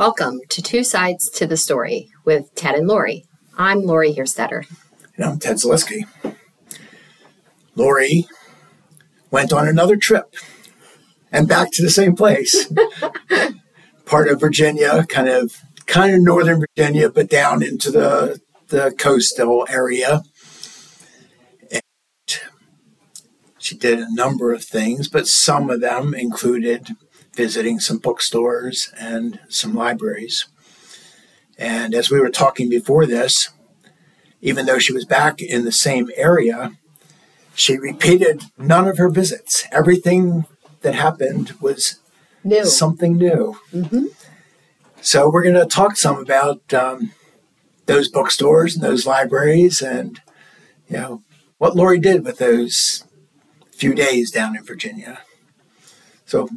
Welcome to Two Sides to the Story with Ted and Lori. I'm Lori Hierstetter. And I'm Ted Zaleski. Lori went on another trip and back to the same place. Part of Virginia, kind of kind of northern Virginia, but down into the the coastal area. And she did a number of things, but some of them included visiting some bookstores and some libraries. And as we were talking before this, even though she was back in the same area, she repeated none of her visits. Everything that happened was New. something new. Mm-hmm. So we're going to talk some about um, those bookstores and those libraries, and you know what Lori did with those few days down in Virginia. So,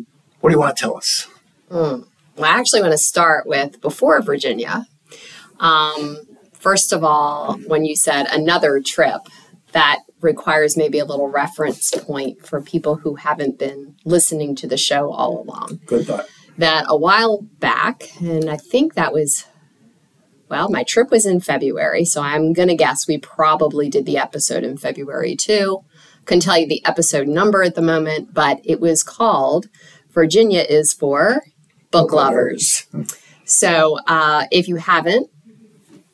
what do you want to tell us? Mm. Well, I actually want to start with before Virginia. Um, first of all, when you said another trip, that requires maybe a little reference point for people who haven't been listening to the show all along. Good thought. That a while back, and I think that was, well, my trip was in February, so I'm going to guess we probably did the episode in February too. Couldn't tell you the episode number at the moment, but it was called Virginia is for Book, lovers. So uh, if you haven't,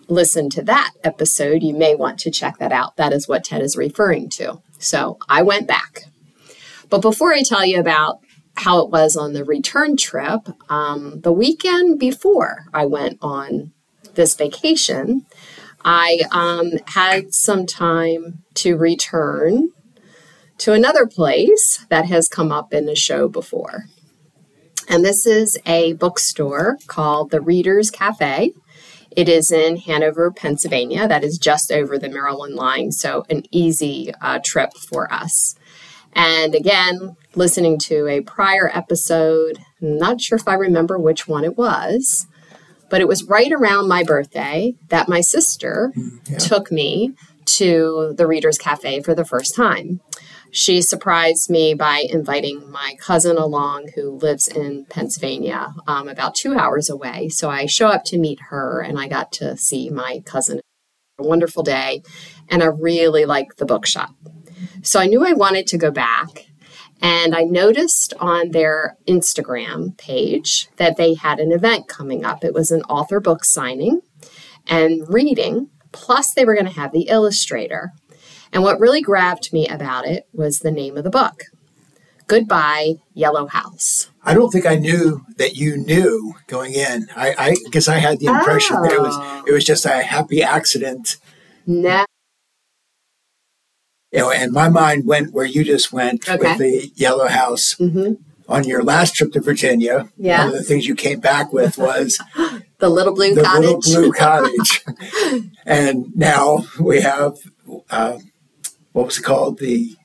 listened to that episode, you may want to check that out. That is what Ted is referring to. So I went back. But before I tell you about how it was on the return trip, um, the weekend before I went on this vacation, I um, had some time to return to another place that has come up in the show before. And this is a bookstore called the Reader's Cafe. It is in Hanover, Pennsylvania. That is just over the Maryland line, so an easy uh, trip for us. And again, listening to a prior episode, not sure if I remember which one it was, but it was right around my birthday that my sister mm, yeah. took me to the Reader's Cafe for the first time she surprised me by inviting my cousin along who lives in Pennsylvania, um, about two hours away. So I show up to meet her and I got to see my cousin. A wonderful day, and I really like the bookshop. So I knew I wanted to go back. And I noticed on their Instagram page that they had an event coming up. It was an author book signing and reading, plus, they were going to have the illustrator. And what really grabbed me about it was the name of the book Goodbye, Yellow House. I don't think I knew that you knew going in. I, I guess I had the impression oh. that it was oh. it was just a happy accident. No. You know, and my mind went where you just went okay. with the Yellow House. Mm-hmm. On your last trip to Virginia, yeah. one of the things you came back with was the little blue the cottage. little blue cottage. and now we have uh, what was it called? The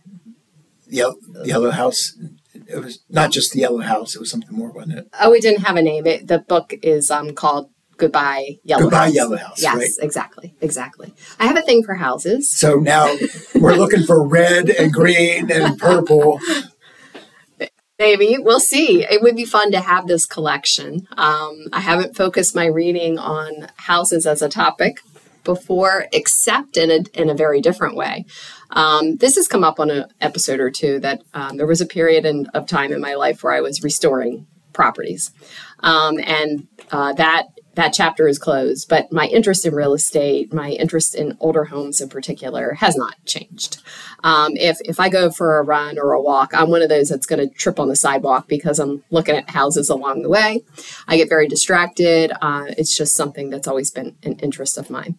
Yellow, Yellow House. It was not just the Yellow House. It was something more, wasn't it? Oh, it didn't have a name. It, the book is um, called Goodbye Yellow Goodbye House. Yellow House. Yes, right? exactly, exactly. I have a thing for houses. So now we're looking for red and green and purple. Maybe we'll see. It would be fun to have this collection. Um, I haven't focused my reading on houses as a topic before, except in a in a very different way. Um, this has come up on an episode or two that um, there was a period in, of time in my life where I was restoring properties, um, and uh, that that chapter is closed. But my interest in real estate, my interest in older homes in particular, has not changed. Um, if if I go for a run or a walk, I'm one of those that's going to trip on the sidewalk because I'm looking at houses along the way. I get very distracted. Uh, it's just something that's always been an interest of mine.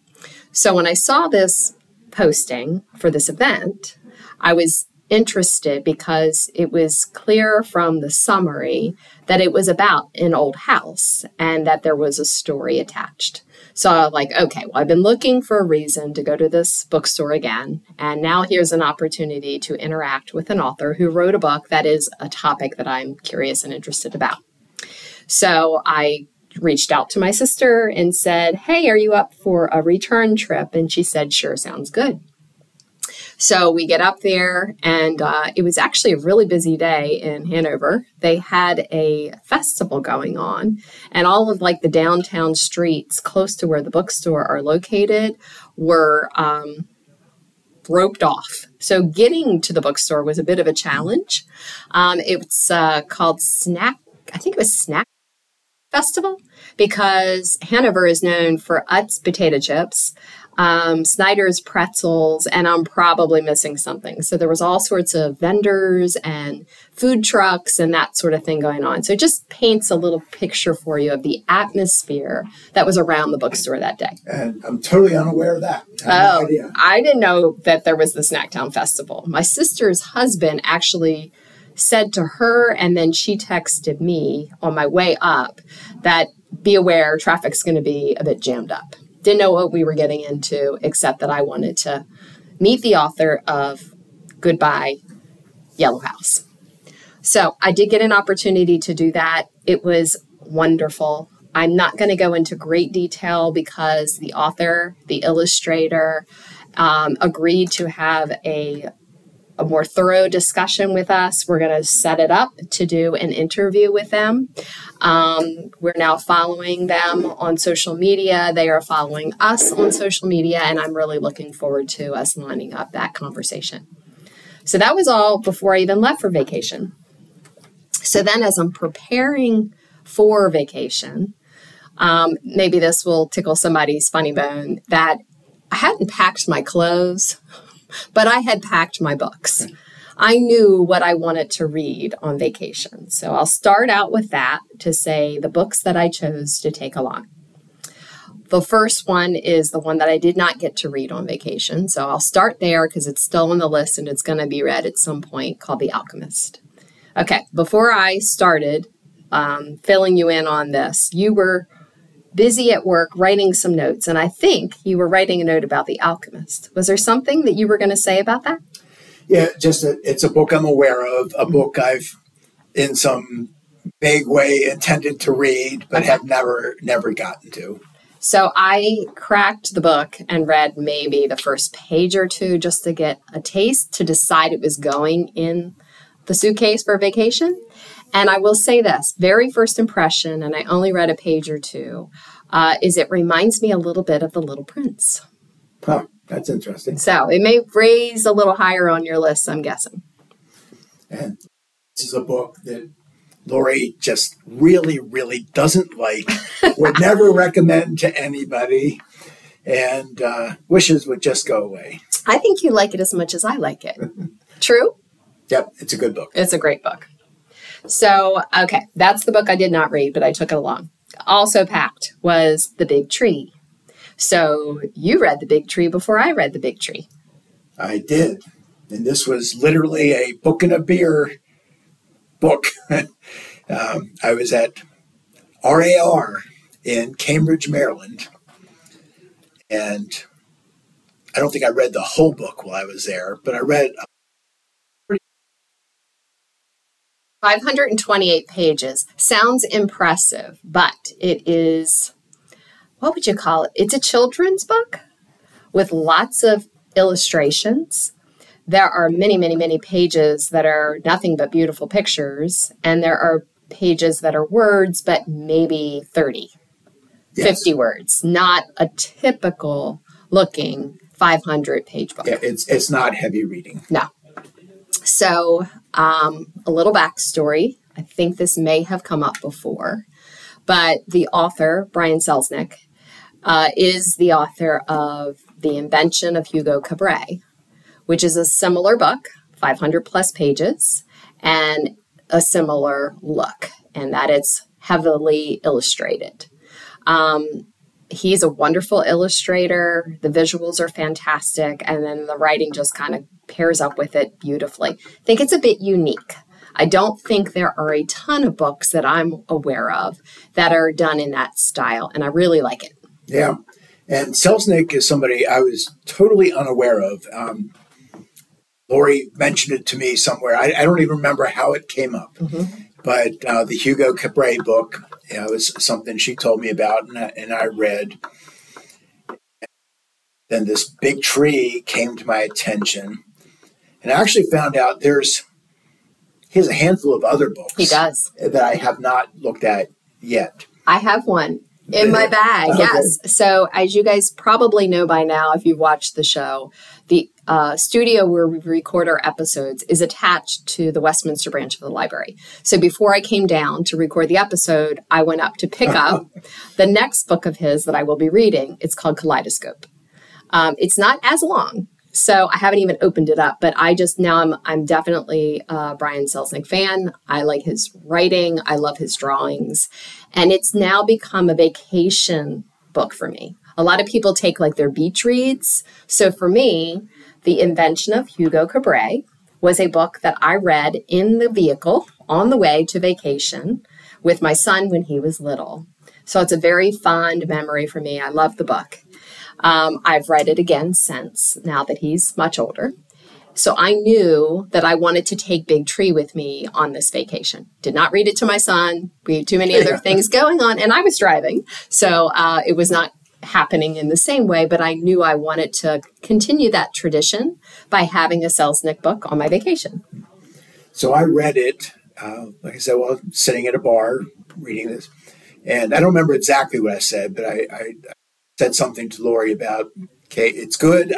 So when I saw this posting for this event, I was interested because it was clear from the summary that it was about an old house and that there was a story attached. So I was like, okay, well, I've been looking for a reason to go to this bookstore again. And now here's an opportunity to interact with an author who wrote a book that is a topic that I'm curious and interested about. So I reached out to my sister and said, Hey, are you up for a return trip? And she said, Sure, sounds good. So we get up there, and uh, it was actually a really busy day in Hanover. They had a festival going on, and all of like the downtown streets close to where the bookstore are located were um, roped off. So getting to the bookstore was a bit of a challenge. Um, it's uh, called Snack, I think it was Snack Festival, because Hanover is known for Utz potato chips um, Snyder's pretzels, and I'm probably missing something. So there was all sorts of vendors and food trucks and that sort of thing going on. So it just paints a little picture for you of the atmosphere that was around the bookstore that day. And I'm totally unaware of that. I oh, no I didn't know that there was the Snacktown Festival. My sister's husband actually said to her, and then she texted me on my way up that be aware traffic's going to be a bit jammed up didn't know what we were getting into, except that I wanted to meet the author of Goodbye Yellow House. So I did get an opportunity to do that. It was wonderful. I'm not going to go into great detail because the author, the illustrator, um, agreed to have a a more thorough discussion with us. We're going to set it up to do an interview with them. Um, we're now following them on social media. They are following us on social media, and I'm really looking forward to us lining up that conversation. So that was all before I even left for vacation. So then, as I'm preparing for vacation, um, maybe this will tickle somebody's funny bone that I hadn't packed my clothes but I had packed my books. I knew what I wanted to read on vacation. So I'll start out with that to say the books that I chose to take along. The first one is the one that I did not get to read on vacation. So I'll start there because it's still on the list and it's going to be read at some point called The Alchemist. Okay, before I started um, filling you in on this, you were busy at work writing some notes, and I think you were writing a note about The Alchemist. Was there something that you were going to say about that? Yeah, just a, it's a book I'm aware of, a mm-hmm. book I've in some vague way intended to read, but okay. have never never gotten to. So I cracked the book and read maybe the first page or two just to get a taste to decide it was going in the suitcase for vacation. And I will say this very first impression, and I only read a page or two, uh, is it reminds me a little bit of The Little Prince. Huh, that's interesting. So it may raise a little higher on your list, I'm guessing. And this is a book that Lori just really, really doesn't like, would never recommend to anybody, and uh, wishes would just go away. I think you like it as much as I like it. True? Yep, it's a good book. It's a great book. So, okay, that's the book I did not read, but I took it along. Also packed was The Big Tree. So, you read The Big Tree before I read The Big Tree. I did. And this was literally a book and a beer book. um, I was at RAR in Cambridge, Maryland. And I don't think I read the whole book while I was there, but I read 528 pages. Sounds impressive, but it is, what would you call it? It's a children's book with lots of illustrations. There are many, many, many pages that are nothing but beautiful pictures, and there are pages that are words, but maybe 30, yes. 50 words, not a typical looking 500 page book. Yeah, it's, it's not heavy reading. No. So, um, a little backstory. I think this may have come up before, but the author, Brian Selznick, uh, is the author of The Invention of Hugo Cabret, which is a similar book, 500 plus pages, and a similar look, and that it's heavily illustrated. Um, he's a wonderful illustrator. The visuals are fantastic, and then the writing just kind of pairs up with it beautifully. I think it's a bit unique. I don't think there are a ton of books that I'm aware of that are done in that style, and I really like it. Yeah. And Selznick is somebody I was totally unaware of. Um, Lori mentioned it to me somewhere. I, I, don't even remember how it came up. Mm-hmm. But uh, the Hugo Cabret book you know, was something she told me about, and I, and I read. then this big tree came to my attention. And I actually found out there's he has a handful of other books. He does. That I have not looked at yet. I have one in my bag. Okay. Yes. So, as you guys probably know by now, if you've watched the show, uh, studio where we record our episodes is attached to the Westminster branch of the library. So, before I came down to record the episode, I went up to pick up the next book of his that I will be reading. It's called Kaleidoscope. Um, it's not as long. So I haven't even opened it up, but I just now I'm I'm definitely a Brian Selznick fan. I like his writing. I love his drawings, and it's now become a vacation book for me. A lot of people take like their beach reads. So for me, The Invention of Hugo Cabret was a book that I read in the vehicle on the way to vacation with my son when he was little. So it's a very fond memory for me. I love the book. Um, I've read it again since, now that he's much older. So I knew that I wanted to take Big Tree with me on this vacation. Did not read it to my son. We had too many other things going on, and I was driving. So uh, it was not happening in the same way, but I knew I wanted to continue that tradition by having a Selznick book on my vacation. So I read it, uh, like I said, while sitting at a bar reading this. And I don't remember exactly what I said, but I, I said something to Lori about, okay, it's good.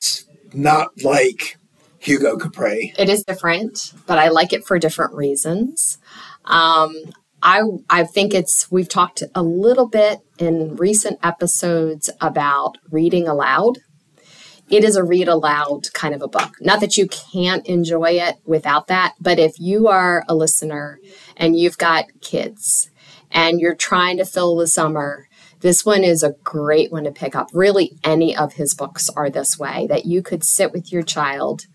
It's not like Hugo Cabret. It is different, but I like it for different reasons. Um, I I think it's we've talked a little bit in recent episodes about reading aloud. It is a read aloud kind of a book. Not that you can't enjoy it without that, but if you are a listener and you've got kids and you're trying to fill the summer this one is a great one to pick up. Really, any of his books are this way that you could sit with your child.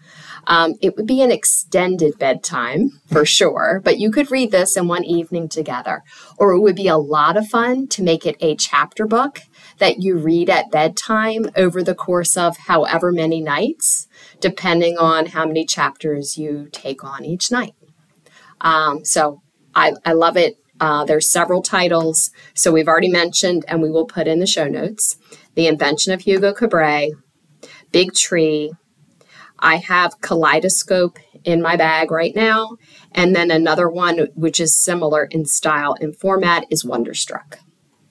Um, it would be an extended bedtime for sure, but you could read this in one evening together. Or it would be a lot of fun to make it a chapter book that you read at bedtime over the course of however many nights, depending on how many chapters you take on each night. Um, so I, I love it uh, there's several titles. So we've already mentioned, and we will put in the show notes The Invention of Hugo Cabret, Big Tree. I have Kaleidoscope in my bag right now. And then another one, which is similar in style and format, is Wonderstruck.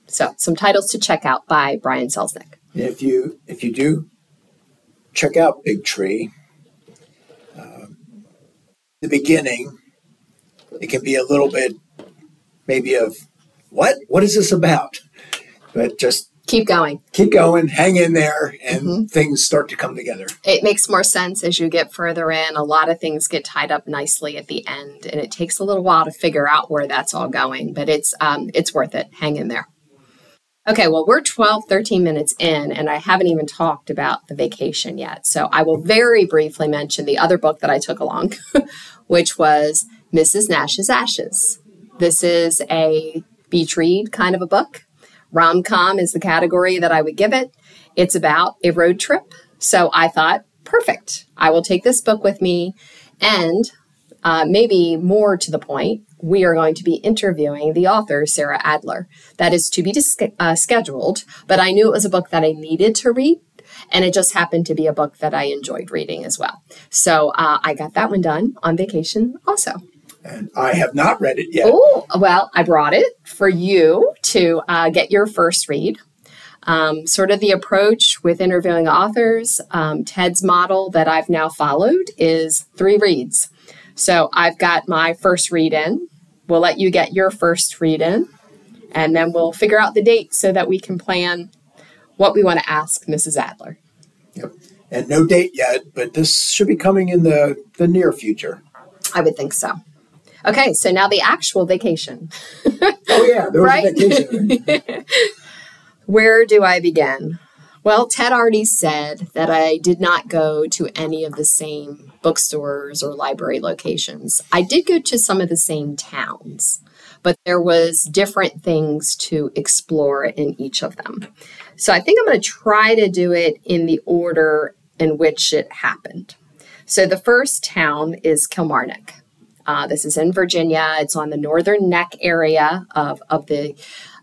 So some titles to check out by Brian Selznick. If you if you do check out Big Tree, uh, the beginning, it can be a little bit maybe of what? What is this about? But just keep going. Keep going, hang in there, and mm-hmm. things start to come together. It makes more sense as you get further in. A lot of things get tied up nicely at the end, and it takes a little while to figure out where that's all going, but it's um, it's worth it. Hang in there. Okay, well, we're 12, 13 minutes in, and I haven't even talked about the vacation yet. So I will very briefly mention the other book that I took along, which was Mrs. Nash's Ashes. This is a beach read kind of a book. Rom com is the category that I would give it. It's about a road trip. So I thought, perfect. I will take this book with me. And uh, maybe more to the point, we are going to be interviewing the author, Sarah Adler. That is to be uh, scheduled, but I knew it was a book that I needed to read. And it just happened to be a book that I enjoyed reading as well. So uh, I got that one done on vacation also and I have not read it yet. Oh, well, I brought it for you to uh, get your first read. Um, sort of the approach with interviewing authors, um, Ted's model that I've now followed is three reads. So I've got my first read in. We'll let you get your first read in, and then we'll figure out the date so that we can plan what we want to ask Mrs. Adler. Yep. And no date yet, but this should be coming in the, the near future. I would think so. Okay, so now the actual vacation. oh yeah, there was right? a vacation. Where do I begin? Well, Ted already said that I did not go to any of the same bookstores or library locations. I did go to some of the same towns, but there was different things to explore in each of them. So I think I'm going to try to do it in the order in which it happened. So the first town is Kilmarnock. Uh, this is in Virginia. It's on the northern neck area of, of the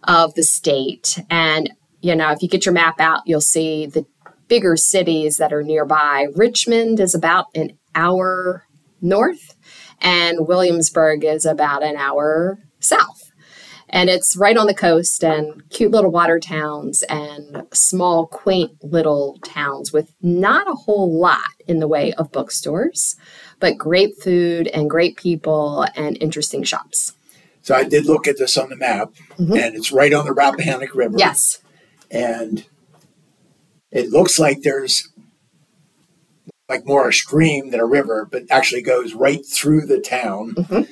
of the state. And you know, if you get your map out, you'll see the bigger cities that are nearby. Richmond is about an hour north, and Williamsburg is about an hour south. And it's right on the coast and cute little water towns and small, quaint little towns with not a whole lot in the way of bookstores, but great food and great people and interesting shops. So I did look at this on the map, Mm-hmm. and it's right on the Rappahannock River. Yes. and it looks like there's like more a stream than a river, but actually goes right through the town. Mhm.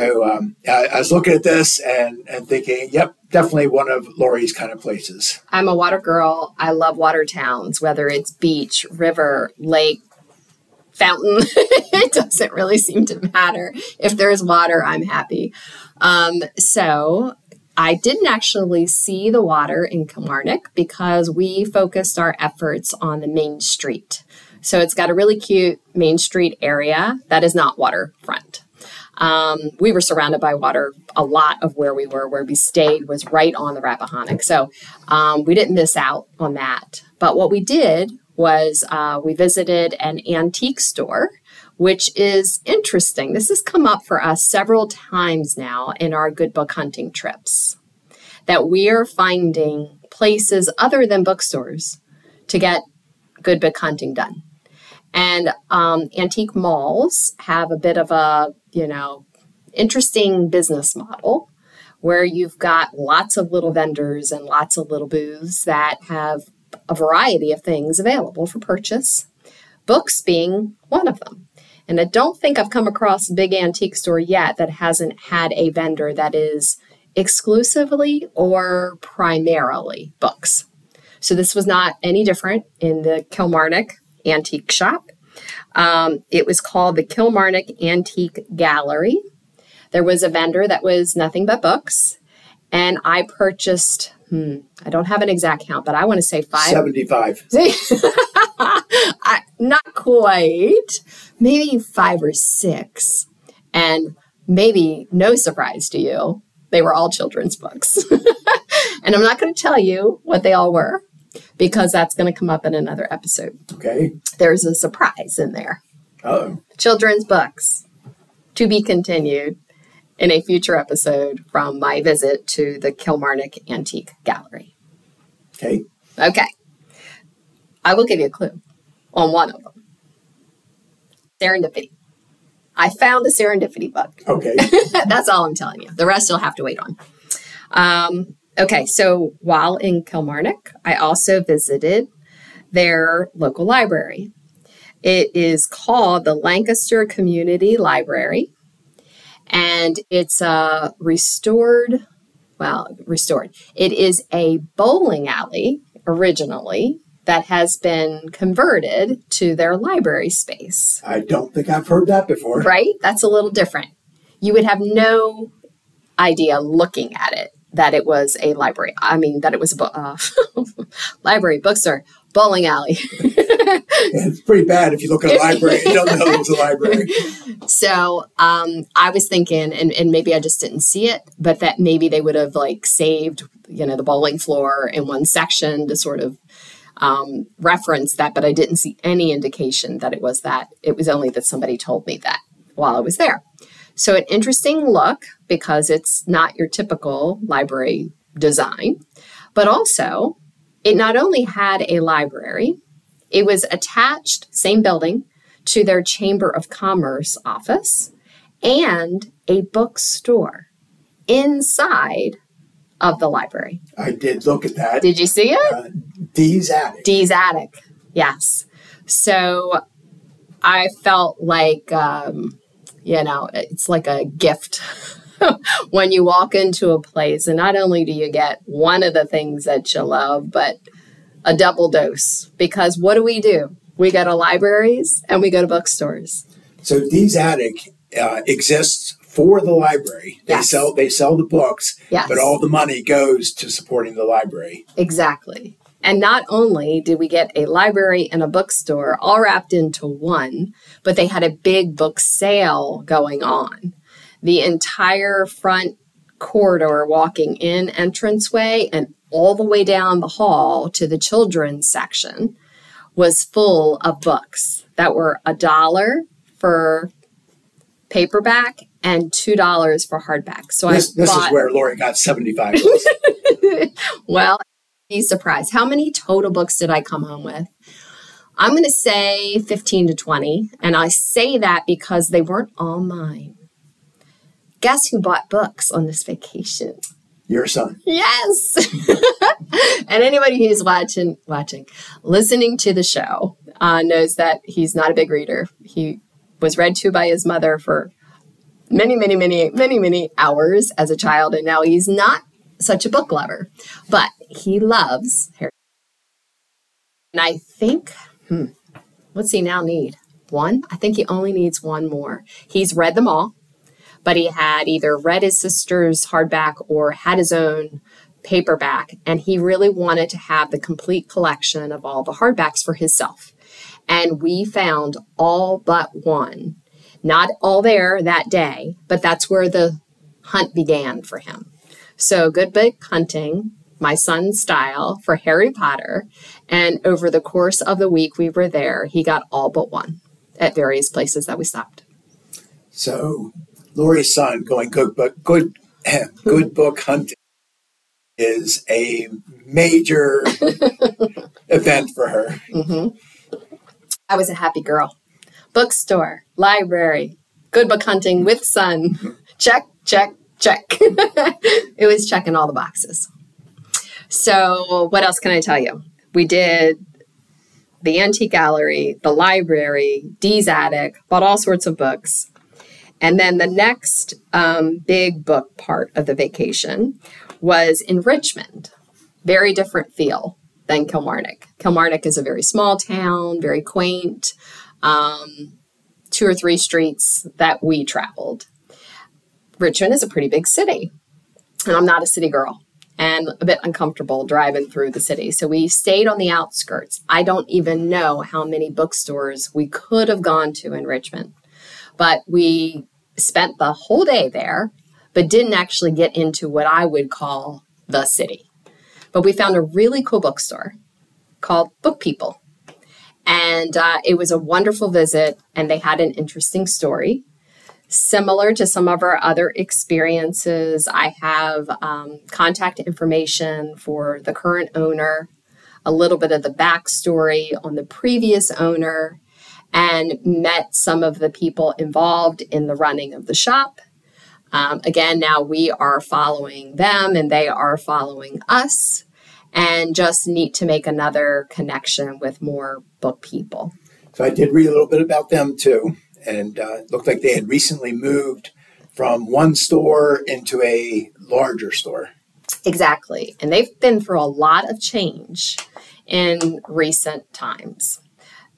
So um, I, I was looking at this and, and thinking, yep, definitely one of Lori's kind of places. I'm a water girl. I love water towns, whether it's beach, river, lake, fountain. it doesn't really seem to matter. If there's water, I'm happy. Um, so I didn't actually see the water in Kilmarnock because we focused our efforts on the main street. So it's got a really cute main street area that is not waterfront. Um, we were surrounded by water. A lot of where we were, where we stayed, was right on the Rappahannock. So um, we didn't miss out on that. But what we did was uh, we visited an antique store, which is interesting. This has come up for us several times now in our good book hunting trips. That we are finding places other than bookstores to get good book hunting done. And um, antique malls have a bit of a, you know, interesting business model where you've got lots of little vendors and lots of little booths that have a variety of things available for purchase, books being one of them. And I don't think I've come across a big antique store yet that hasn't had a vendor that is exclusively or primarily books. So this was not any different in the Kilmarnock Antique Shop. Um, it was called the Kilmarnock Antique Gallery. There was a vendor that was nothing but books, and I purchased. Hmm, I don't have an exact count, but I want to say five. 75. I, not quite. Maybe five or six, and maybe no surprise to you, they were all children's books. and I'm not going to tell you what they all were because that's going to come up in another episode. Okay. There's a surprise in there. Oh, Children's books to be continued in a future episode from my visit to the Kilmarnock Antique Gallery. okay. Okay. I will give you a clue on one of them. Serendipity. I found a serendipity book. Okay. That's all I'm telling you. The rest you'll have to wait on. Um, okay, so while in Kilmarnock, I also visited their local library. It is called the Lancaster Community Library, and it's a restored, well, restored. It is a bowling alley originally that has been converted to their library space I don't think I've heard that before. right? That's a little different. You would have no idea looking at it that it was a library. I mean, that it was a bo- uh, library, bookstore, bowling alley. It's pretty bad if you look at a library and don't know it's a library. so um, I was thinking, and, and maybe I just didn't see it, but that maybe they would have like saved, you know, the bowling floor in one section to sort of um, reference that, but I didn't see any indication that it was that. It was only that somebody told me that while I was there. So, an interesting look because it's not your typical library design, but also it not only had a library, it was attached, same building, to their Chamber of Commerce office and a bookstore inside of the library. I did look at that. Did you see it? Uh, Dee's Attic. Dee's Attic. Yes. So I felt like, um, you know, it's like a gift when you walk into a place, and not only do you get one of the things that you love, but a double dose. Because what do we do? We go to libraries and we go to bookstores. So Dee's Attic uh, exists for the library. They Yes. sell they sell the books, Yes. but all the money goes to supporting the library. Exactly. And not only did we get a library and a bookstore all wrapped into one, but they had a big book sale going on. The entire front corridor walking in entranceway and all the way down the hall to the children's section was full of books that were a dollar for paperback and two dollars for hardback. So this, I this bought, is where Lori got seventy five. well, be surprised. How many total books did I come home with? I'm going to say 15 to 20. And I say that because they weren't all mine. Guess who bought books on this vacation? Your son. Yes. and anybody who's watching, watching, listening to the show uh, knows that he's not a big reader. He was read to by his mother for many, many, many, many, many hours as a child, and now he's not such a book lover, but he loves. And I think, hmm, what's he now need? One? I think he only needs one more. He's read them all but he had either read his sister's hardback or had his own paperback. And he really wanted to have the complete collection of all the hardbacks for himself. And we found all but one. Not all there that day, but that's where the hunt began for him. So, good book hunting, my son's style for Harry Potter. And over the course of the week we were there, he got all but one at various places that we stopped. So, Lori's son going good book good good book hunting is a major event for her. Mm-hmm. I was a happy girl. Bookstore, library, good book hunting with son. Check, check, check. it was checking all the boxes. So, what else can I tell you? We did the antique gallery, the library, Dee's attic, bought all sorts of books. And then the next um, big book part of the vacation was in Richmond. Very different feel than Kilmarnock. Kilmarnock is a very small town, very quaint, um, two or three streets that we traveled. Richmond is a pretty big city, and I'm not a city girl and a bit uncomfortable driving through the city. So we stayed on the outskirts. I don't even know how many bookstores we could have gone to in Richmond, but we spent the whole day there, but didn't actually get into what I would call the city. But we found a really cool bookstore called Book People. And uh, it was a wonderful visit, and they had an interesting story. Similar to some of our other experiences, I have um, contact information for the current owner, a little bit of the backstory on the previous owner, and met some of the people involved in the running of the shop. Um, again, now we are following them and they are following us, and just need to make another connection with more book people. So I did read a little bit about them too, and uh, looked like they had recently moved from one store into a larger store. Exactly. And they've been through a lot of change in recent times.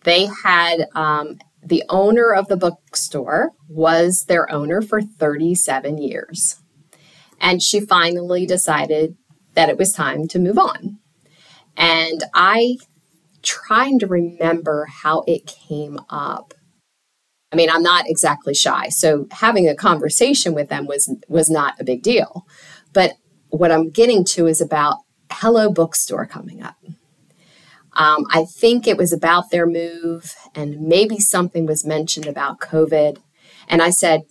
They had um, the owner of the bookstore was their owner for 37 years. And she finally decided that it was time to move on. And I trying to remember how it came up. I mean, I'm not exactly shy, so having a conversation with them was was not a big deal. But what I'm getting to is about Hello Bookstore coming up. Um, I think it was about their move, and maybe something was mentioned about COVID. And I said,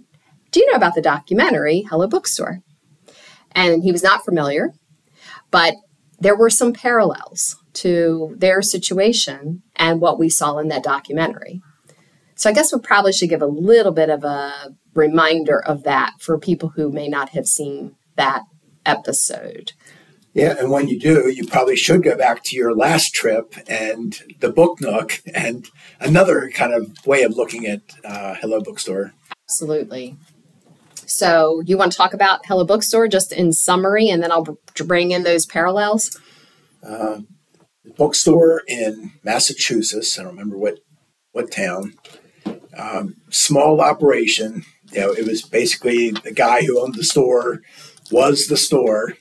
Do you know about the documentary, Hello Bookstore? And he was not familiar, but there were some parallels to their situation and what we saw in that documentary. So I guess we probably should give a little bit of a reminder of that for people who may not have seen that episode. Yeah, and when you do, you probably should go back to your last trip and the book nook and another kind of way of looking at uh, Hello Bookstore. Absolutely. So, you want to talk about Hello Bookstore just in summary, and then I'll bring in those parallels? Uh, the bookstore in Massachusetts, I don't remember what, what town, um, small operation. You know, it was basically the guy who owned the store was the store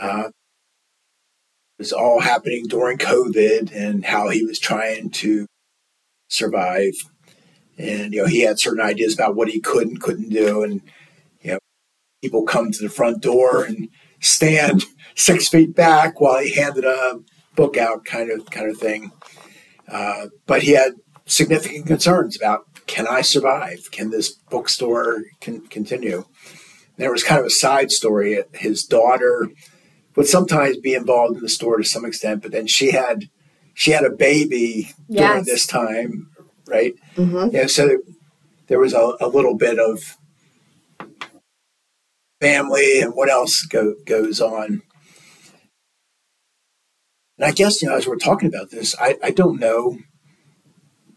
uh, it was all happening during COVID and how he was trying to survive. And, you know, he had certain ideas about what he could and couldn't do. And, you know, people come to the front door and stand six feet back while he handed a book out, kind of kind of thing. Uh, but he had significant concerns about can I survive? Can this bookstore can continue? There was kind of a side story. His daughter would sometimes be involved in the store to some extent, but then she had she had a baby yes. during this time, right? Mm-hmm. Yeah, so there was a, a, little bit of family and what else go, goes on. And I guess you know, as we're talking about this, I, I don't know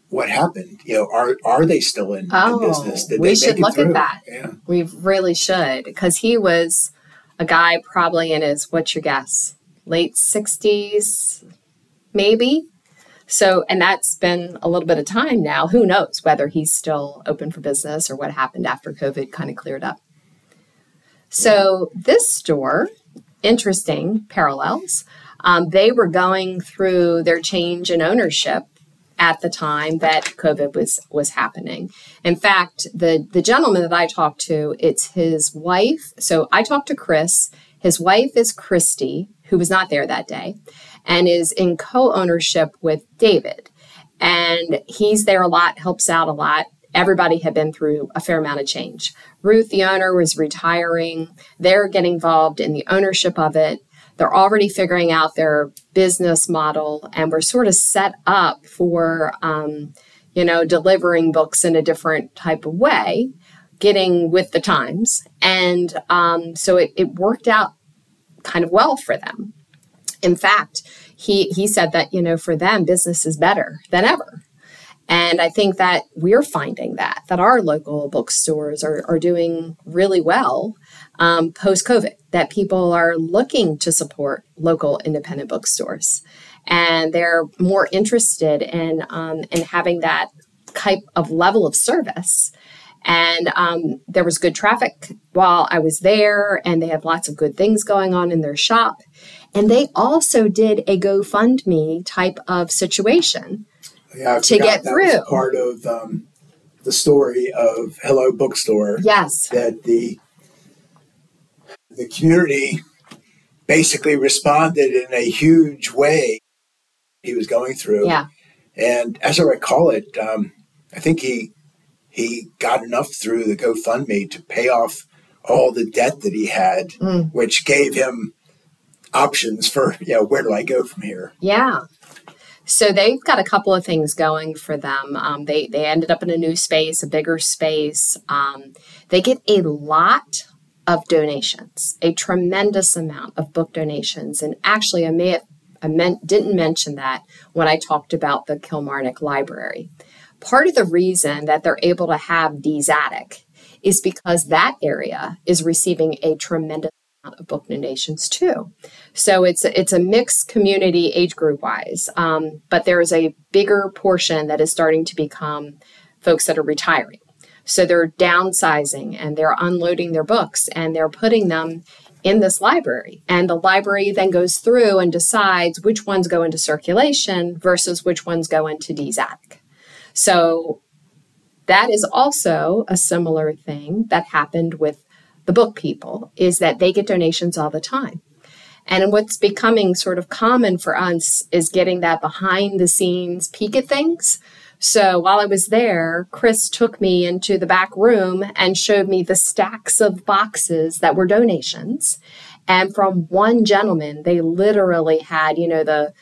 what happened. You know, are are they still in, oh, in business? Did we should look through? at that. Yeah. We really should because he was a guy probably in his what's your guess late sixties, maybe. So, and that's been a little bit of time now. Who knows whether he's still open for business or what happened after COVID kind of cleared up. So, this store, interesting parallels. Um, they were going through their change in ownership at the time that COVID was was happening. In fact, the the gentleman that I talked to, it's his wife. So I talked to Chris. His wife is Christy, who was not there that day, and is in co-ownership with David. And he's there a lot, helps out a lot. Everybody had been through a fair amount of change. Ruth, the owner, was retiring. They're getting involved in the ownership of it. They're already figuring out their business model, and we're sort of set up for, um, you know, delivering books in a different type of way, getting with the times. And um, so it, it worked out kind of well for them. In fact, he, he said that, you know, for them, business is better than ever. And I think that we're finding that, that our local bookstores are, are doing really well um, post COVID, that people are looking to support local independent bookstores. And they're more interested in, um, in having that type of level of service. And um, there was good traffic while I was there, and they had lots of good things going on in their shop. And they also did a GoFundMe type of situation yeah, to get through. part of um, the story of Hello Bookstore. Yes, that the the community basically responded in a huge way. He was going through. Yeah, and as I recall it, um, I think he he got enough through the GoFundMe to pay off all the debt that he had, mm. which gave him options for, you know, where do I go from here? Yeah. So they've got a couple of things going for them. Um, they they ended up in a new space, a bigger space. Um, they get a lot of donations, a tremendous amount of book donations, and actually, I may have, I meant didn't mention that when I talked about the Kilmarnock Library. Part of the reason that they're able to have Dee's Attic is because that area is receiving a tremendous amount of book donations too. So it's a, it's a mixed community age group wise, um, but there is a bigger portion that is starting to become folks that are retiring. So they're downsizing and they're unloading their books and they're putting them in this library. And the library then goes through and decides which ones go into circulation versus which ones go into Attic. So that is also a similar thing that happened with the book people is that they get donations all the time. And what's becoming sort of common for us is getting that behind the scenes peek at things. So while I was there, Chris took me into the back room and showed me the stacks of boxes that were donations. And from one gentleman, they literally had, you know, the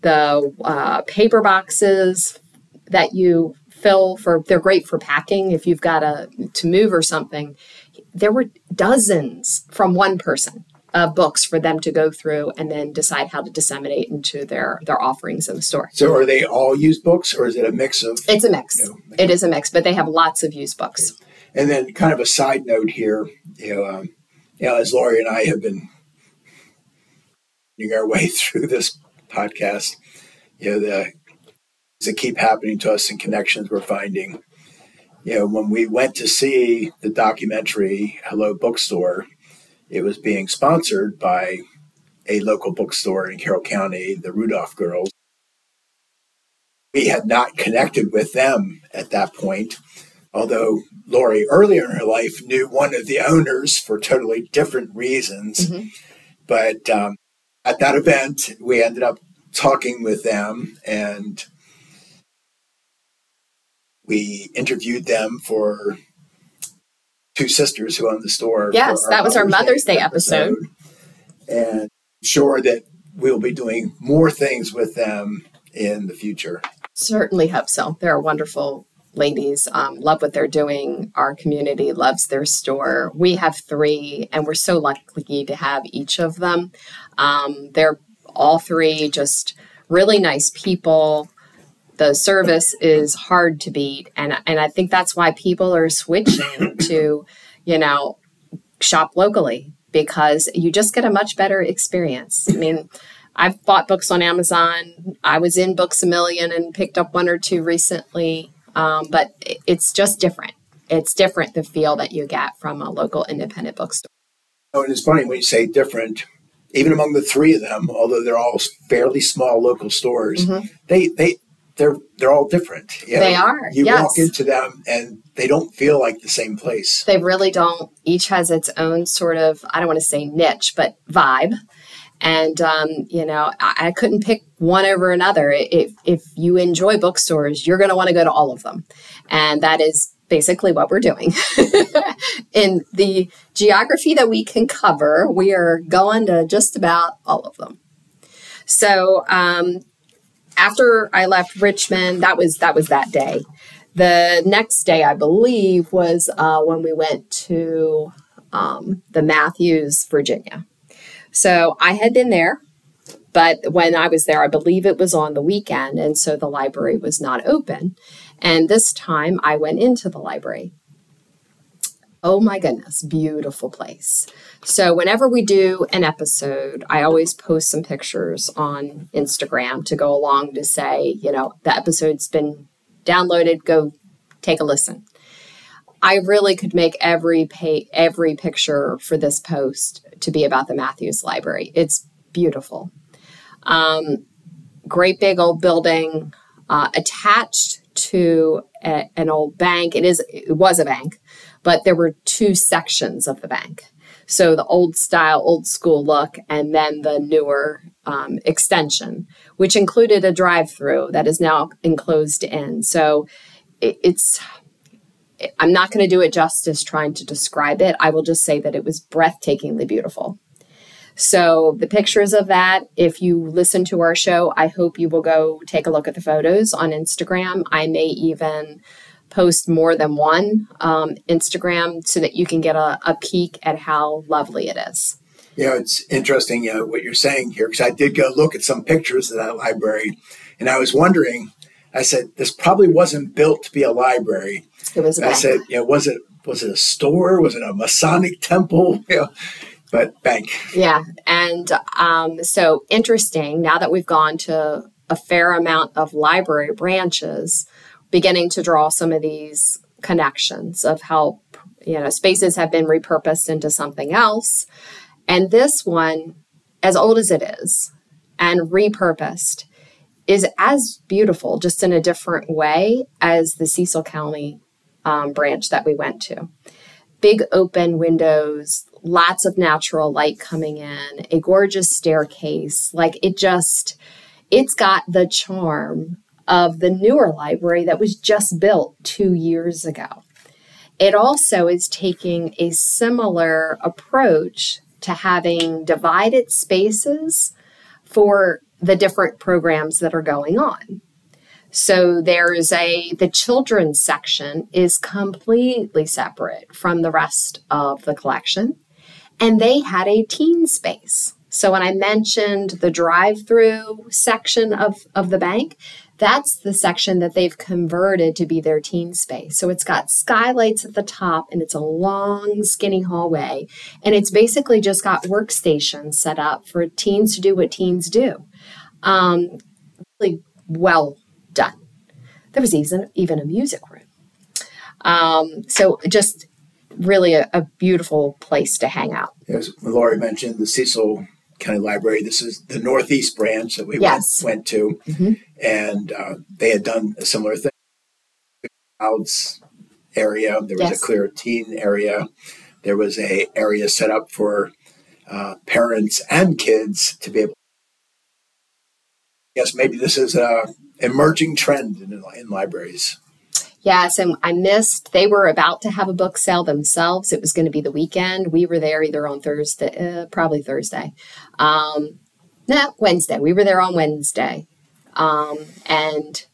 the uh, paper boxes that you fill for. They're great for packing if you've got a to move or something there were dozens from one person of books for them to go through and then decide how to disseminate into their their offerings in the store. So are they all used books or is it a mix of It's a mix. You know, it is a mix, but they have lots of used books. Okay. And then kind of a side note here, you know, um, you know, as Lori and I have been our way through this podcast, you know, the things that keep happening to us and connections we're finding you know, when we went to see the documentary Hello Bookstore, it was being sponsored by a local bookstore in Carroll County, the Rudolph Girls. We had not connected with them at that point, although Lori earlier in her life knew one of the owners for totally different reasons. Mm-hmm. But um, at that event, we ended up talking with them and we interviewed them for two sisters who own the store. Yes, that was our Mother's Day, Day episode. episode. And sure that we'll be doing more things with them in the future. Certainly hope so. They're wonderful ladies. Um, love what they're doing. Our community loves their store. We have three, and we're so lucky to have each of them. Um, they're all three just really nice people. The service is hard to beat, and and I think that's why people are switching to, you know, shop locally because you just get a much better experience. I mean. I've bought books on Amazon. I was in Books a Million and picked up one or two recently. Um, but it's just different. It's different the feel that you get from a local independent bookstore. Oh, and it's funny when you say different. Even among the three of them, although they're all fairly small local stores, mm-hmm. they they they're they're all different. You know, they are. You yes. walk into them and they don't feel like the same place. They really don't. Each has its own sort of I don't want to say niche, but vibe. And um, you know, I, I, couldn't pick one over another. If if you enjoy bookstores, you're going to want to go to all of them, and that is basically what we're doing. In the geography that we can cover, we are going to just about all of them. So um, after I left Richmond, that was that was that day. The next day, I believe, was uh, when we went to um, the Mathews, Virginia. So I had been there, but when I was there, I believe it was on the weekend, and so the library was not open. And this time I went into the library. Oh my goodness, beautiful place. So, whenever we do an episode, I always post some pictures on Instagram to go along to say, you know, the episode's been downloaded, go take a listen. I really could make every pay, every picture for this post to be about the Mathews Library. It's beautiful. Um, great big old building uh, attached to a, an old bank. It is it was a bank, but there were two sections of the bank. So the old style, old school look, and then the newer um, extension, which included a drive-through that is now enclosed in. So it, it's I'm not going to do it justice trying to describe it. I will just say that it was breathtakingly beautiful. So, the pictures of that, if you listen to our show, I hope you will go take a look at the photos on Instagram. I may even post more than one um, Instagram so that you can get a, a, peek at how lovely it is. Yeah, it's interesting uh, what you're saying here because I did go look at some pictures of that library and I was wondering. I said, this probably wasn't built to be a library. It was. I said, yeah, was it was it a store? Was it a Masonic temple? Yeah but bank. Yeah. And um, so interesting now that we've gone to a fair amount of library branches, beginning to draw some of these connections of how, you know, spaces have been repurposed into something else. And this one, as old as it is and repurposed, is as beautiful, just in a different way, as the Cecil County um, branch that we went to. Big open windows, lots of natural light coming in, a gorgeous staircase. Like it just, it's got the charm of the newer library that was just built two years ago. It also is taking a similar approach to having divided spaces for the different programs that are going on. So there's a the children's section is completely separate from the rest of the collection and they had a teen space. So when I mentioned the drive-through section of, of the bank, that's the section that they've converted to be their teen space. So it's got skylights at the top and it's a long, skinny hallway. And it's basically just got workstations set up for teens to do what teens do. Um, really well done. There was even, even a music room. Um, so just really a, a beautiful place to hang out. As Lori mentioned, the Cecil County Library. This is the Northeast branch that we yes. went, went, to, mm-hmm. and uh, they had done a similar thing. Crowds area. There was Yes. a clear teen area. There was a area set up for uh, parents and kids to be able. Yes, maybe this is a emerging trend in, in libraries. Yes, and I missed. They were about to have a book sale themselves. It was going to be the weekend. We were there either on Thursday, uh, probably Thursday. Um, no, Wednesday. We were there on Wednesday, um, and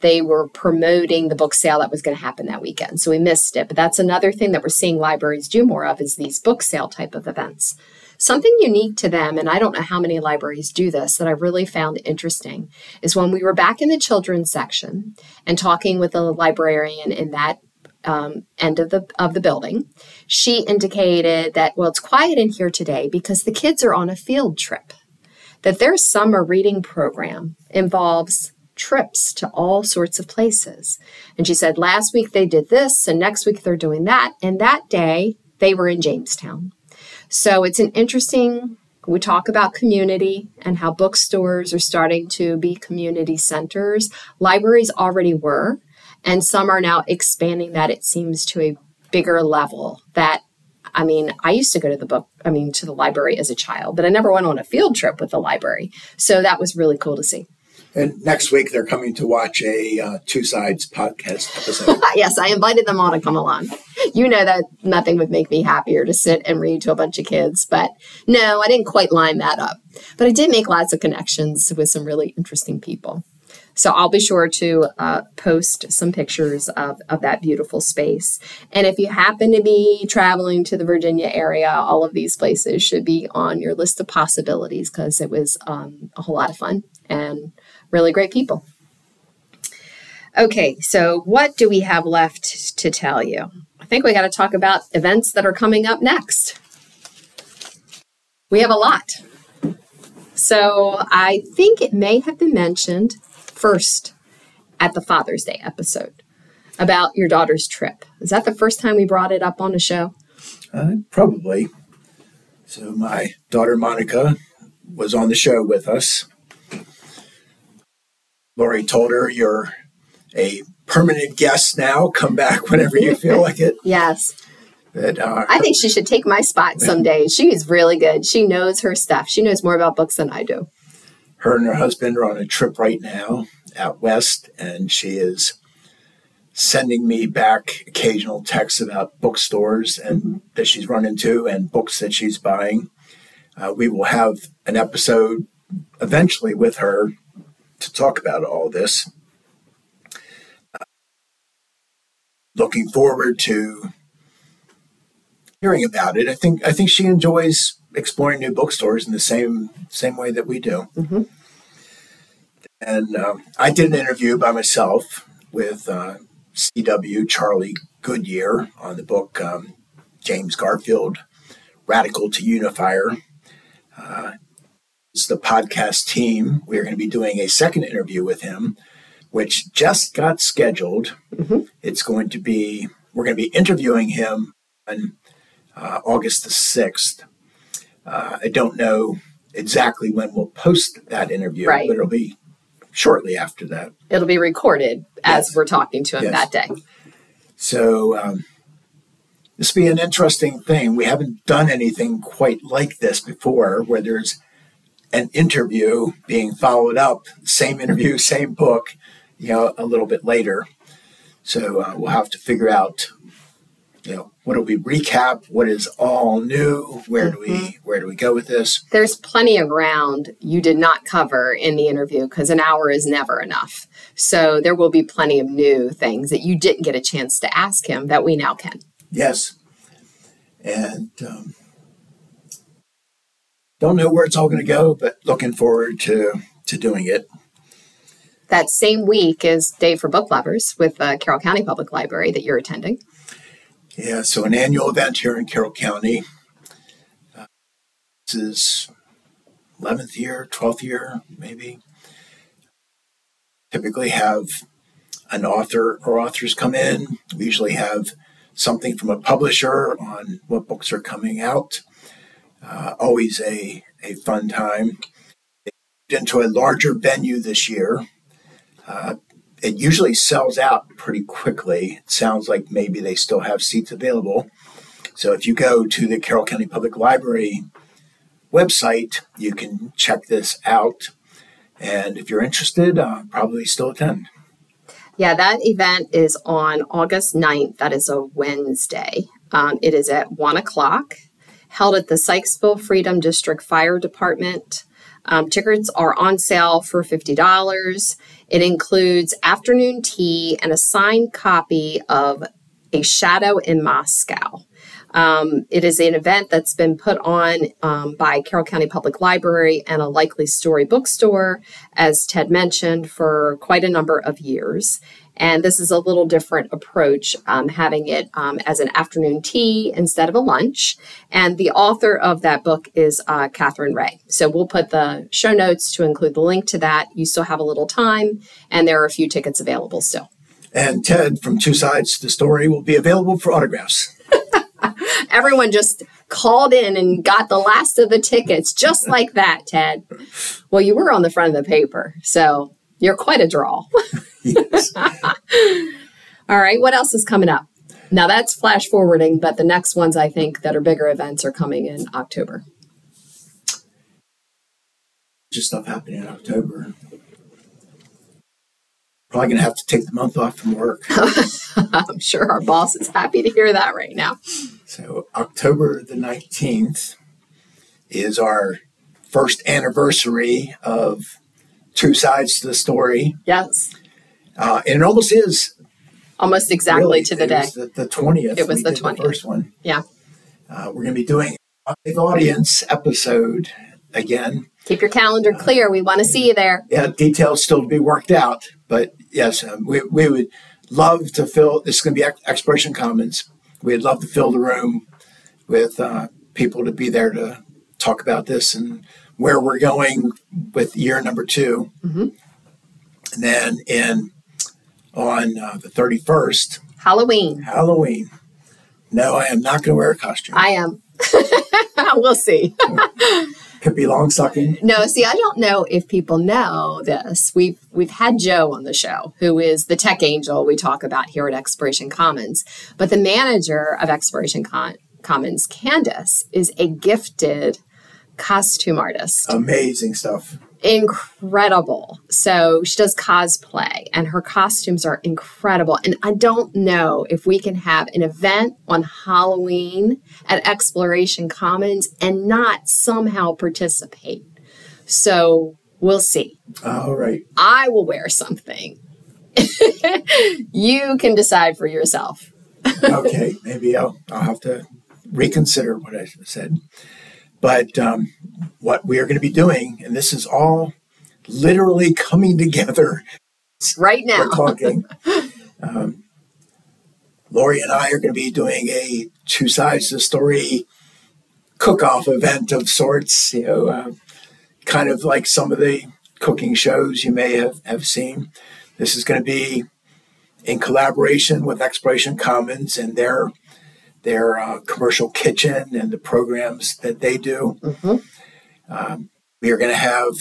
they were promoting the book sale that was going to happen that weekend. So we missed it. But that's another thing that we're seeing libraries do more of is these book sale type of events. Something unique to them, and I don't know how many libraries do this, that I really found interesting, is when we were back in the children's section and talking with the librarian in that um, end of the of the building, she indicated that well, it's quiet in here today because the kids are on a field trip. That their summer reading program involves trips to all sorts of places. And she said last week they did this, and next week they're doing that, and that day they were in Jamestown. So it's an interesting, we talk about community and how bookstores are starting to be community centers. Libraries already were, and some are now expanding that, it seems, to a bigger level. That, I mean, I used to go to the book, I mean, to the library as a child, but I never went on a field trip with the library. So that was really cool to see. And next week they're coming to watch a uh, Two Sides podcast episode. yes, I invited them all to come along. You know that nothing would make me happier to sit and read to a bunch of kids, but no, I didn't quite line that up. But I did make lots of connections with some really interesting people. So I'll be sure to uh, post some pictures of, of that beautiful space. And if you happen to be traveling to the Virginia area, all of these places should be on your list of possibilities because it was um, a whole lot of fun and really great people. Okay, so what do we have left to tell you? I think we got to talk about events that are coming up next. We have a lot. So I think it may have been mentioned first at the Father's Day episode about your daughter's trip. Is that the first time we brought it up on the show? Uh, probably. So my daughter Monica was on the show with us. Lori told her you're a permanent guest now. Come back whenever you feel like it. Yes. That uh, I think she should take my spot someday. She is really good. She knows her stuff. She knows more about books than I do. her and her husband are on a trip right now out west, and she is sending me back occasional texts about bookstores and that she's run into and books that she's buying. Uh, we will have an episode eventually with her to talk about all this. Uh, looking forward to hearing about it. I think I think she enjoys exploring new bookstores in the same same way that we do. Mhm. And um, I did an interview by myself with uh, C.W. Charlie Goodyear on the book um, James Garfield, Radical to Unifier. Uh, it's the podcast team. We're going to be doing a second interview with him, which just got scheduled. Mhm. It's going to be, we're going to be interviewing him on uh, August the 6th. Uh, I don't know exactly when we'll post that interview, Right. but it'll be shortly after that. It'll be recorded as Yes. we're talking to him Yes. that day. So um, this will be an interesting thing. We haven't done anything quite like this before, where there's an interview being followed up, same interview, same book, you know, a little bit later. So uh, we'll have to figure out, you know, what do we recap? What is all new? Where do we where do we go with this? There's plenty of ground you did not cover in the interview because an hour is never enough. So there will be plenty of new things that you didn't get a chance to ask him that we now can. Yes. And um, don't know where it's all going to go, but looking forward to to doing it. That same week is Day for Book Lovers with uh, Carroll County Public Library that you're attending. Yeah, so an annual event here in Carroll County. Uh, this is 11th year, 12th year, maybe. Typically have an author or authors come in. We usually have something from a publisher on what books are coming out. Uh, always a, a fun time. Into a larger venue this year. Uh, it usually sells out pretty quickly. It sounds like maybe they still have seats available. So if you go to the Carroll County Public Library website, you can check this out. And if you're interested, uh, probably still attend. Yeah, that event is on August 9th. That is a Wednesday. Um, it is at 1 o'clock, held at the Sykesville Freedom District Fire Department. Um, tickets are on sale for $50. It includes afternoon tea and a signed copy of A Shadow in Moscow. Um, it is an event that's been put on um, by Carroll County Public Library and a Likely Story bookstore, as Ted mentioned, for quite a number of years. And this is a little different approach, um, having it um, as an afternoon tea instead of a lunch. And the author of that book is uh, Katherine Reay. So we'll put the show notes to include the link to that. You still have a little time, and there are a few tickets available still. And Ted from Two Sides to the Story will be available for autographs. Everyone just called in and got the last of the tickets just like that, Ted. Well, you were on the front of the paper, so you're quite a draw. yes. All right, what else is coming up? Now that's flash forwarding, but the next ones I think that are bigger events are coming in October. Just stuff happening in October. Probably going to have to take the month off from work. I'm sure our boss is happy to hear that right now. So, October the 19th is our first anniversary of Two Sides to the Story. Yes. Uh, and it almost is. Almost exactly really, to the day. The, the, 20th. It was the 20th. The first one. Yeah. Uh, we're going to be doing a live audience episode again. Keep your calendar clear. We want to see you there. Yeah, details still to be worked out. But yes, um, we, we would love to fill this is going to be Exploration Commons. We'd love to fill the room with uh, people to be there to talk about this and where we're going with year number 2 mm-hmm. And then in on uh, the 31st, Halloween. Halloween. No, I am not going to wear a costume. I am. we'll see. Could be long stocking. No, see, I don't know if people know this. We've we've had Joe on the show, who is the tech angel we talk about here at Exploration Commons. But the manager of Exploration Con- Commons, Candace, is a gifted costume artist. Amazing stuff incredible. So she does cosplay and her costumes are incredible. And I don't know if we can have an event on Halloween at Exploration Commons and not somehow participate. So we'll see. All right. I will wear something. you can decide for yourself. okay, maybe I'll, I'll have to reconsider what I said. But um, what we are going to be doing, and this is all literally coming together right now. We're talking. um, Lori and I are going to be doing a two sides of the story cook-off event of sorts. You know, uh, kind of like some of the cooking shows you may have, have seen. This is going to be in collaboration with Exploration Commons and their their uh, commercial kitchen and the programs that they do. Mm-hmm. Um, we are going to have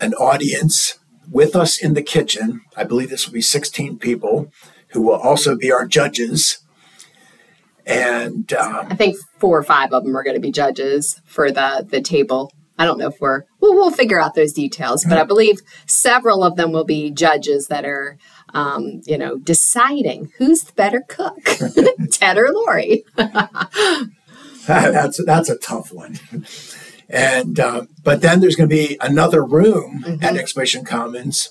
an audience with us in the kitchen. I believe this will be 16 people who will also be our judges. And um, I think four or five of them are going to be judges for the the table. I don't know if we're well, we'll figure out those details, but I believe several of them will be judges that are um, you know, deciding who's the better cook, Ted or Lori. that's that's a tough one. And uh, but then there's going to be another room mm-hmm. at Exploration Commons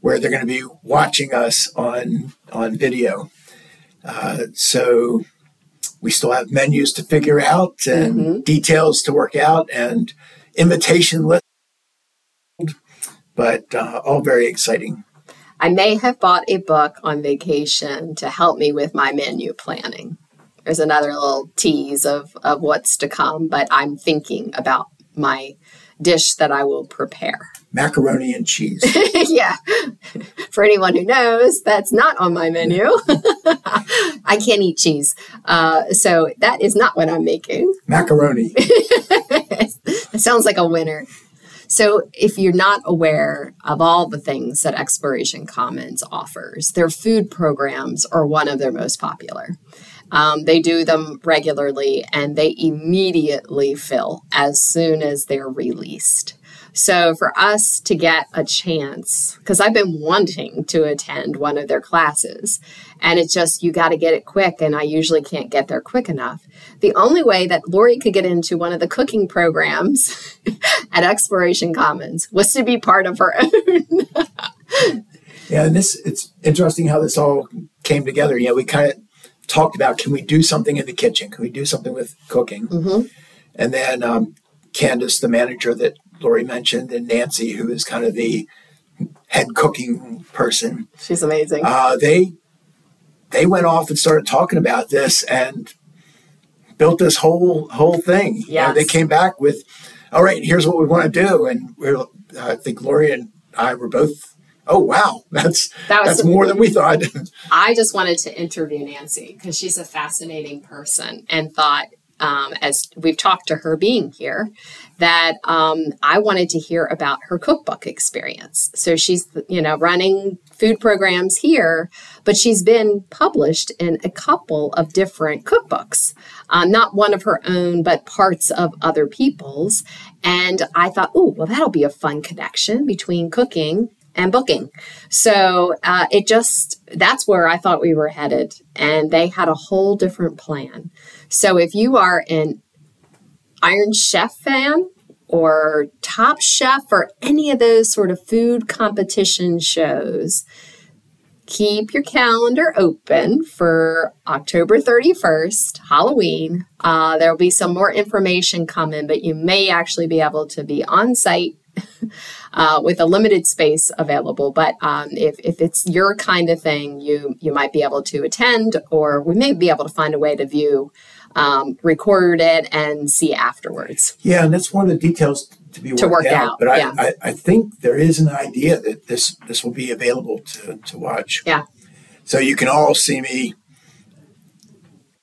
where they're going to be watching us on on video. Uh, so we still have menus to figure out and mm-hmm. details to work out and invitation list, but uh, all very exciting. I may have bought a book on vacation to help me with my menu planning. There's another little tease of, of what's to come, but I'm thinking about my dish that I will prepare. Macaroni and cheese. yeah. For anyone who knows, that's not on my menu. I can't eat cheese. Uh, so that is not what I'm making. Macaroni. it sounds like a winner. So, if you're not aware of all the things that Exploration Commons offers, their food programs are one of their most popular. Um, they do them regularly and they immediately fill as soon as they're released. So for us to get a chance, because I've been wanting to attend one of their classes, and it's just you got to get it quick, and I usually can't get there quick enough. The only way that Lori could get into one of the cooking programs at Exploration Commons was to be part of her own. yeah, and this it's interesting how this all came together. You know, we kind of talked about can we do something in the kitchen? Can we do something with cooking? Mm-hmm. And then um, Candace, the manager that Lori mentioned, and Nancy, who is kind of the head cooking person. She's amazing. Uh, they they went off and started talking about this and built this whole whole thing. Yeah, they came back with, all right, here's what we want to do, and we're uh, I think Lori and I were both. Oh wow, that's that was that's more than we thought. I just wanted to interview Nancy because she's a fascinating person, and thought um, as we've talked to her being here, that um, I wanted to hear about her cookbook experience. So she's, you know, running food programs here, but she's been published in a couple of different cookbooks, um, not one of her own, but parts of other people's. And I thought, oh, well, that'll be a fun connection between cooking and booking. So uh, it just, that's where I thought we were headed. And they had a whole different plan. So if you are an Iron Chef fan or Top Chef or any of those sort of food competition shows, keep your calendar open for October 31st, Halloween. Uh, there will be some more information coming, but you may actually be able to be on site uh, with a limited space available. But um, if, if it's your kind of thing, you you might be able to attend, or we may be able to find a way to view, um, record it, and see afterwards. Yeah, and that's one of the details to be to work out. out. But yeah. I, I, I think there is an idea that this this will be available to to watch. Yeah. So you can all see me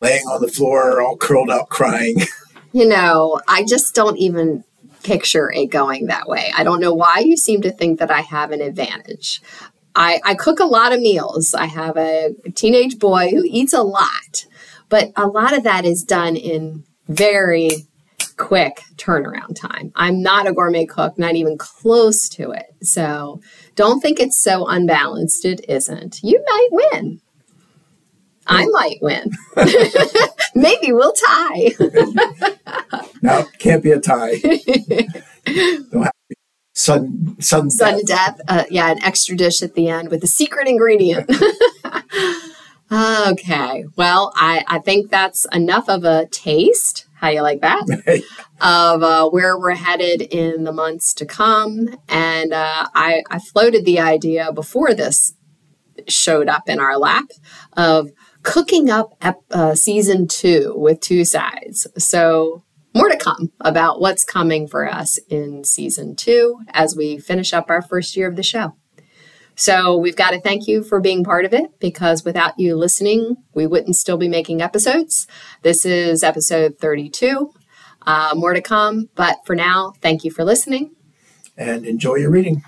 laying on the floor, all curled up, crying. You know, I just don't even picture it going that way. I don't know why you seem to think that I have an advantage. I, I cook a lot of meals. I have a teenage boy who eats a lot, but a lot of that is done in very quick turnaround time. I'm not a gourmet cook, not even close to it. So don't think it's so unbalanced. It isn't. You might win. I might win. Maybe we'll tie. no, can't be a tie. Don't have sudden sudden sudden death. death. Uh, yeah, an extra dish at the end with a secret ingredient. okay. Well, I I think that's enough of a taste. How you like that? of uh, where we're headed in the months to come, and uh, I I floated the idea before this showed up in our lap of cooking up uh, season two with two sides. So, more to come about what's coming for us in season two as we finish up our first year of the show. So, we've got to thank you for being part of it because without you listening, we wouldn't still be making episodes. This is episode 32. Uh, more to come, but for now, thank you for listening. And enjoy your reading.